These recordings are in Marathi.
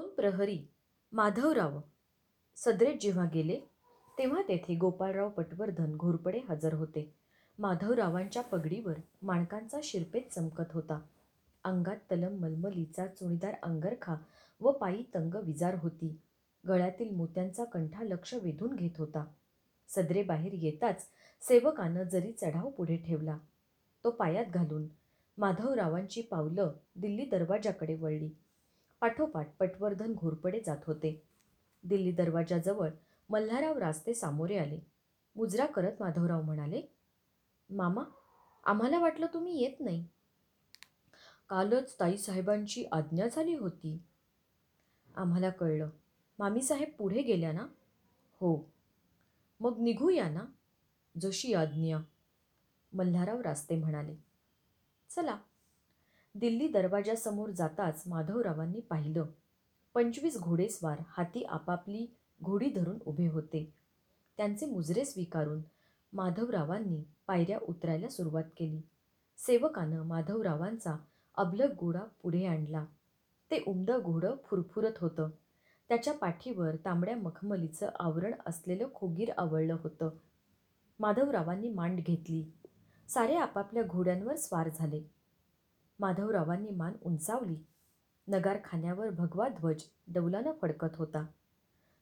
दोन प्रहरी? माधवराव. सदरेत जेव्हा गेले तेव्हा तेथे गोपाळराव पटवर्धन घोरपडे हजर होते. माधवरावांच्या पगडीवर माणकांचा शिरपेत चमकत होता. अंगात तलम मलमलीचा चुणीदार अंगरखा व पायी तंग विजार होती. गळ्यातील मोत्यांचा कंठा लक्ष वेधून घेत होता. सदरे बाहेर येताच सेवकानं जरी चढाव पुढे ठेवला तो पायात घालून माधवरावांची पावलं दिल्ली दरवाजाकडे वळली. पाठोपाठ पटवर्धन घोरपडे जात होते. दिल्ली दरवाजाजवळ मल्हारराव रास्ते सामोरे आले. मुजरा करत माधवराव म्हणाले मामा आम्हाला वाटलं तुम्ही येत नाही. कालच ताईसाहेबांची आज्ञा झाली होती. आम्हाला कळलं. मामीसाहेब पुढे गेल्या ना? हो. मग निघूया ना? जशी आज्ञा. मल्हारराव रास्ते म्हणाले चला दिल्ली दरवाजासमोर जाताच माधवरावांनी पाहिलं. पंचवीस घोडेस्वार हाती आपापली घोडी धरून उभे होते. त्यांचे मुजरे स्वीकारून माधवरावांनी पायऱ्या उतरायला सुरुवात केली. सेवकानं माधवरावांचा अबलग घोडा पुढे आणला. ते उमदं घोडं फुरफुरत होतं. त्याच्या पाठीवर तांबड्या मखमलीचं आवरण असलेलं खोगीर आवळलं होतं. माधवरावांनी मांड घेतली. सारे आपापल्या घोड्यांवर स्वार झाले. माधवरावांनी मान उंचावली. नगारखान्यावर भगवा ध्वज डौलानं फडकत होता.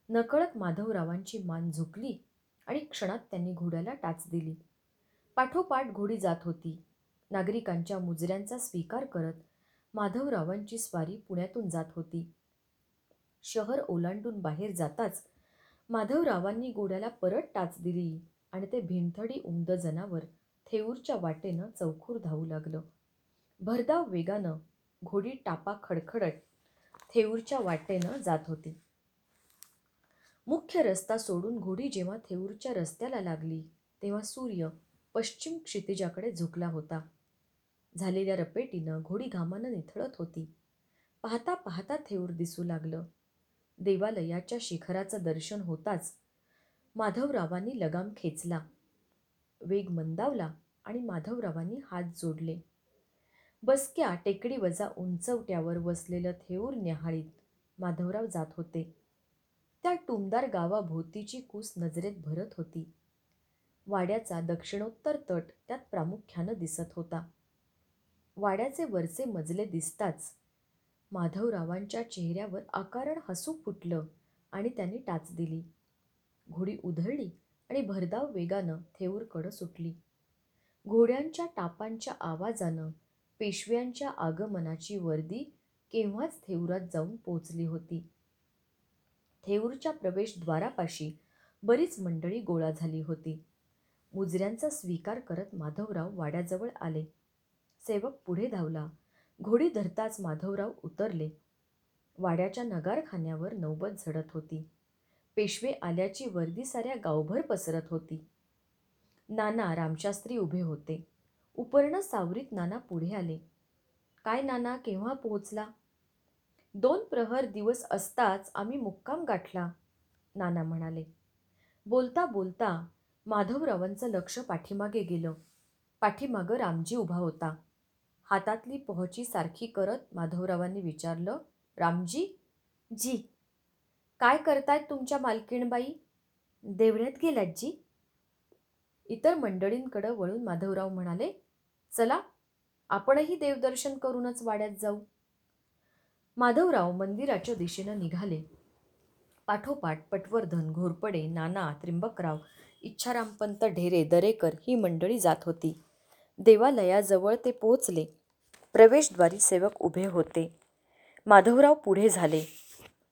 नकळत माधवरावांची मान झुकली आणि क्षणात त्यांनी घोड्याला टाच दिली. पाठोपाठ घोडी जात होती. नागरिकांच्या मुजऱ्यांचा स्वीकार करत माधवरावांची स्वारी पुण्यातून जात होती. शहर ओलांडून बाहेर जाताच माधवरावांनी घोड्याला परत टाच दिली आणि ते भिंथडी उमद जनावर थेऊरच्या वाटेनं चौखूर धावू लागलं. भरधाव वेगानं घोडी टापा खडखडत थेऊरच्या वाटेनं जात होती. मुख्य रस्ता सोडून घोडी जेव्हा थेऊरच्या रस्त्याला लागली तेव्हा सूर्य पश्चिम क्षितिजाकडे झुकला होता. झालेल्या रपेटीनं घोडी घामानं निथळत होती. पाहता पाहता थेऊर दिसू लागलं. देवालयाच्या शिखराचं दर्शन होताच माधवरावांनी लगाम खेचला. वेग मंदावला आणि माधवरावांनी हात जोडले. बसक्या टेकडी वजा उंचवट्यावर वसलेलं थेऊर न्याहाळीत माधवराव जात होते. त्या टुमदार गावाभोवतीची कूस नजरेत भरत होती. वाड्याचा दक्षिणोत्तर तट त्यात प्रामुख्यानं दिसत होता. वाड्याचे वरचे मजले दिसताच माधवरावांच्या चेहऱ्यावर आकारण हसू फुटलं आणि त्यांनी टाच दिली. घोडी उधळली आणि भरधाव वेगानं थेऊरकडं सुटली. घोड्यांच्या टापांच्या आवाजानं पेशव्यांच्या आगमनाची वर्दी केव्हाच थेऊरात जाऊन पोचली होती? थेऊरच्या प्रवेशद्वारापाशी बरीच मंडळी गोळा झाली होती. मुजऱ्यांचा स्वीकार करत माधवराव वाड्याजवळ आले. सेवक पुढे धावला. घोडी धरताच माधवराव उतरले. वाड्याच्या नगारखान्यावर नौबत झडत होती. पेशवे आल्याची वर्दी साऱ्या गावभर पसरत होती. नाना रामशास्त्री उभे होते. उपर्ण सावरीत नाना पुढे आले. काय नाना केव्हा पोहोचला? दोन प्रहर दिवस असताच आम्ही मुक्काम गाठला नाना म्हणाले. बोलता बोलता माधवरावांचं लक्ष पाठीमागे गेलं. पाठीमागं रामजी उभा होता. हातातली पोहची सारखी करत माधवरावांनी विचारलं रामजी? जी. काय करतायत तुमच्या मालकीणबाई? देवळ्यात गेल्यात जी. इतर मंडळींकडं वळून माधवराव म्हणाले चला आपणही देवदर्शन करूनच वाड्यात जाऊ. माधवराव मंदिराच्या दिशेनं निघाले. पाठोपाठ पटवर्धन घोरपडे नाना त्रिंबकराव इच्छारामपंत ढेरे दरेकर ही मंडळी जात होती. देवालयाजवळ ते पोचले प्रवेशद्वारी सेवक उभे होते. माधवराव पुढे झाले.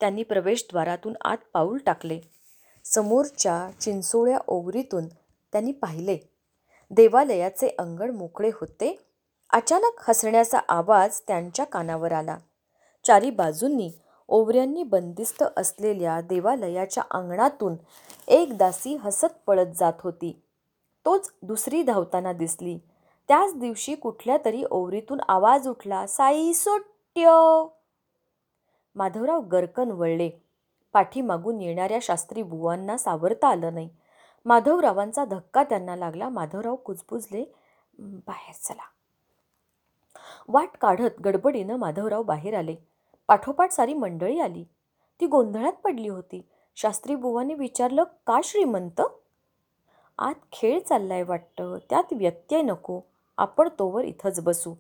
त्यांनी प्रवेशद्वारातून आत पाऊल टाकले. समोरच्या चिंचोळ्या ओवरीतून त्यांनी पाहिले. देवालयाचे अंगण मोकळे होते. अचानक हसण्याचा आवाज त्यांच्या कानावर आला. चारी बाजूंनी ओवऱ्यांनी बंदिस्त असलेल्या देवालयाच्या अंगणातून एक दासी हसत पळत जात होती. तोच दुसरी धावताना दिसली. त्याच दिवशी कुठल्या तरी ओवरीतून आवाज उठला साई सोट्य. माधवराव गरकन वळले. पाठीमागून येणाऱ्या शास्त्री बुवांना सावरता आलं नाही. माधवरावांचा धक्का त्यांना लागला. माधवराव कुजबुजले बाहेर चला. वाट काढत गडबडीनं माधवराव बाहेर आले. पाठोपाठ सारी मंडळी आली. ती गोंधळात पडली होती. शास्त्री बुवांनी विचारलं का श्रीमंत? आत खेळ चाललाय वाटतं. त्यात व्यत्यय नको. आपण तोवर इथंच बसू.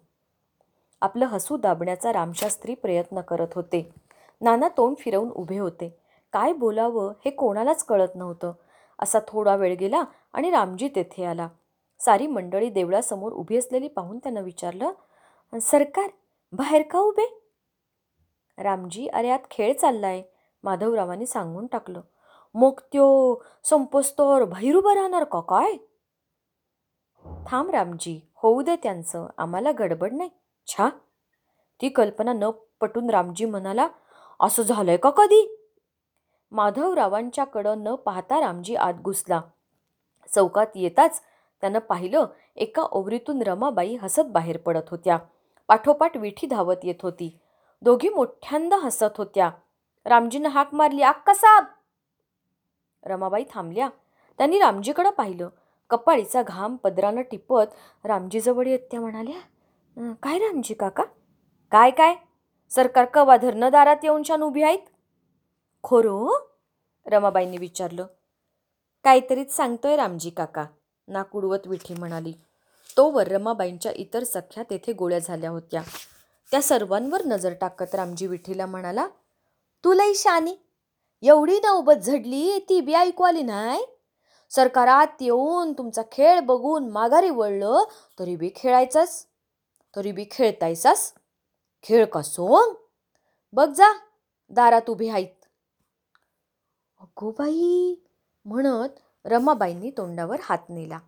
आपलं हसू दाबण्याचा रामशास्त्री प्रयत्न करत होते. नाना तोंड फिरवून उभे होते. काय बोलावं हे कोणालाच कळत नव्हतं. असा थोडा वेळ गेला आणि रामजी तेथे आला. सारी मंडळी देवळासमोर उभी असलेली पाहून त्यानं विचारलं सरकार बाहेर का उभे? रामजी अरे आत खेळ चाललाय माधवरावांनी सांगून टाकलं. मग त्यो संपस्तोर बाहेर उभं राहणार का काय? थांब रामजी होऊ दे त्यांचं आम्हाला गडबड नाही. छा. ती कल्पना न पटून रामजी म्हणाला असं झालंय का कधी? माधवरावांच्याकडं न पाहता रामजी आत घुसला. चौकात येताच त्यानं पाहिलं एका ओवरीतून रमाबाई हसत बाहेर पडत होत्या. पाठोपाठ विठी धावत येत होती. दोघी मोठ्यांदा हसत होत्या. रामजीनं हाक मारली आक्का साब रमाबाई थांबल्या. त्यांनी रामजीकडं पाहिलं. कपाळीचा घाम पदरानं टिपत रामजीजवळ येत त्या म्हणाल्या काय रामजी काका? काय काय? सरकार कवा धरणं दारात येऊन छान उभी आहेत? खोरो? रमाबाईंनी विचारलं. काहीतरीच सांगतोय रामजी काका नाक उडवत विठी म्हणाली. तोवर रमाबाईंच्या इतर सख्या तेथे गोळ्या झाल्या होत्या. त्या सर्वांवर नजर टाकत रामजी विठीला म्हणाला तू लई शानी एवढी नौबत झडली ती बी ऐकू आली नाही. सरकारात येऊन तुमचा खेळ बघून माघारी वळलं तरी बी खेळायचास तरी बी खेळतायसास. खेळ का सोंग बघ जा दारात उभी आहेत अगो बाई म्हणत रमाबाईंनी तोंडावर हात नेला.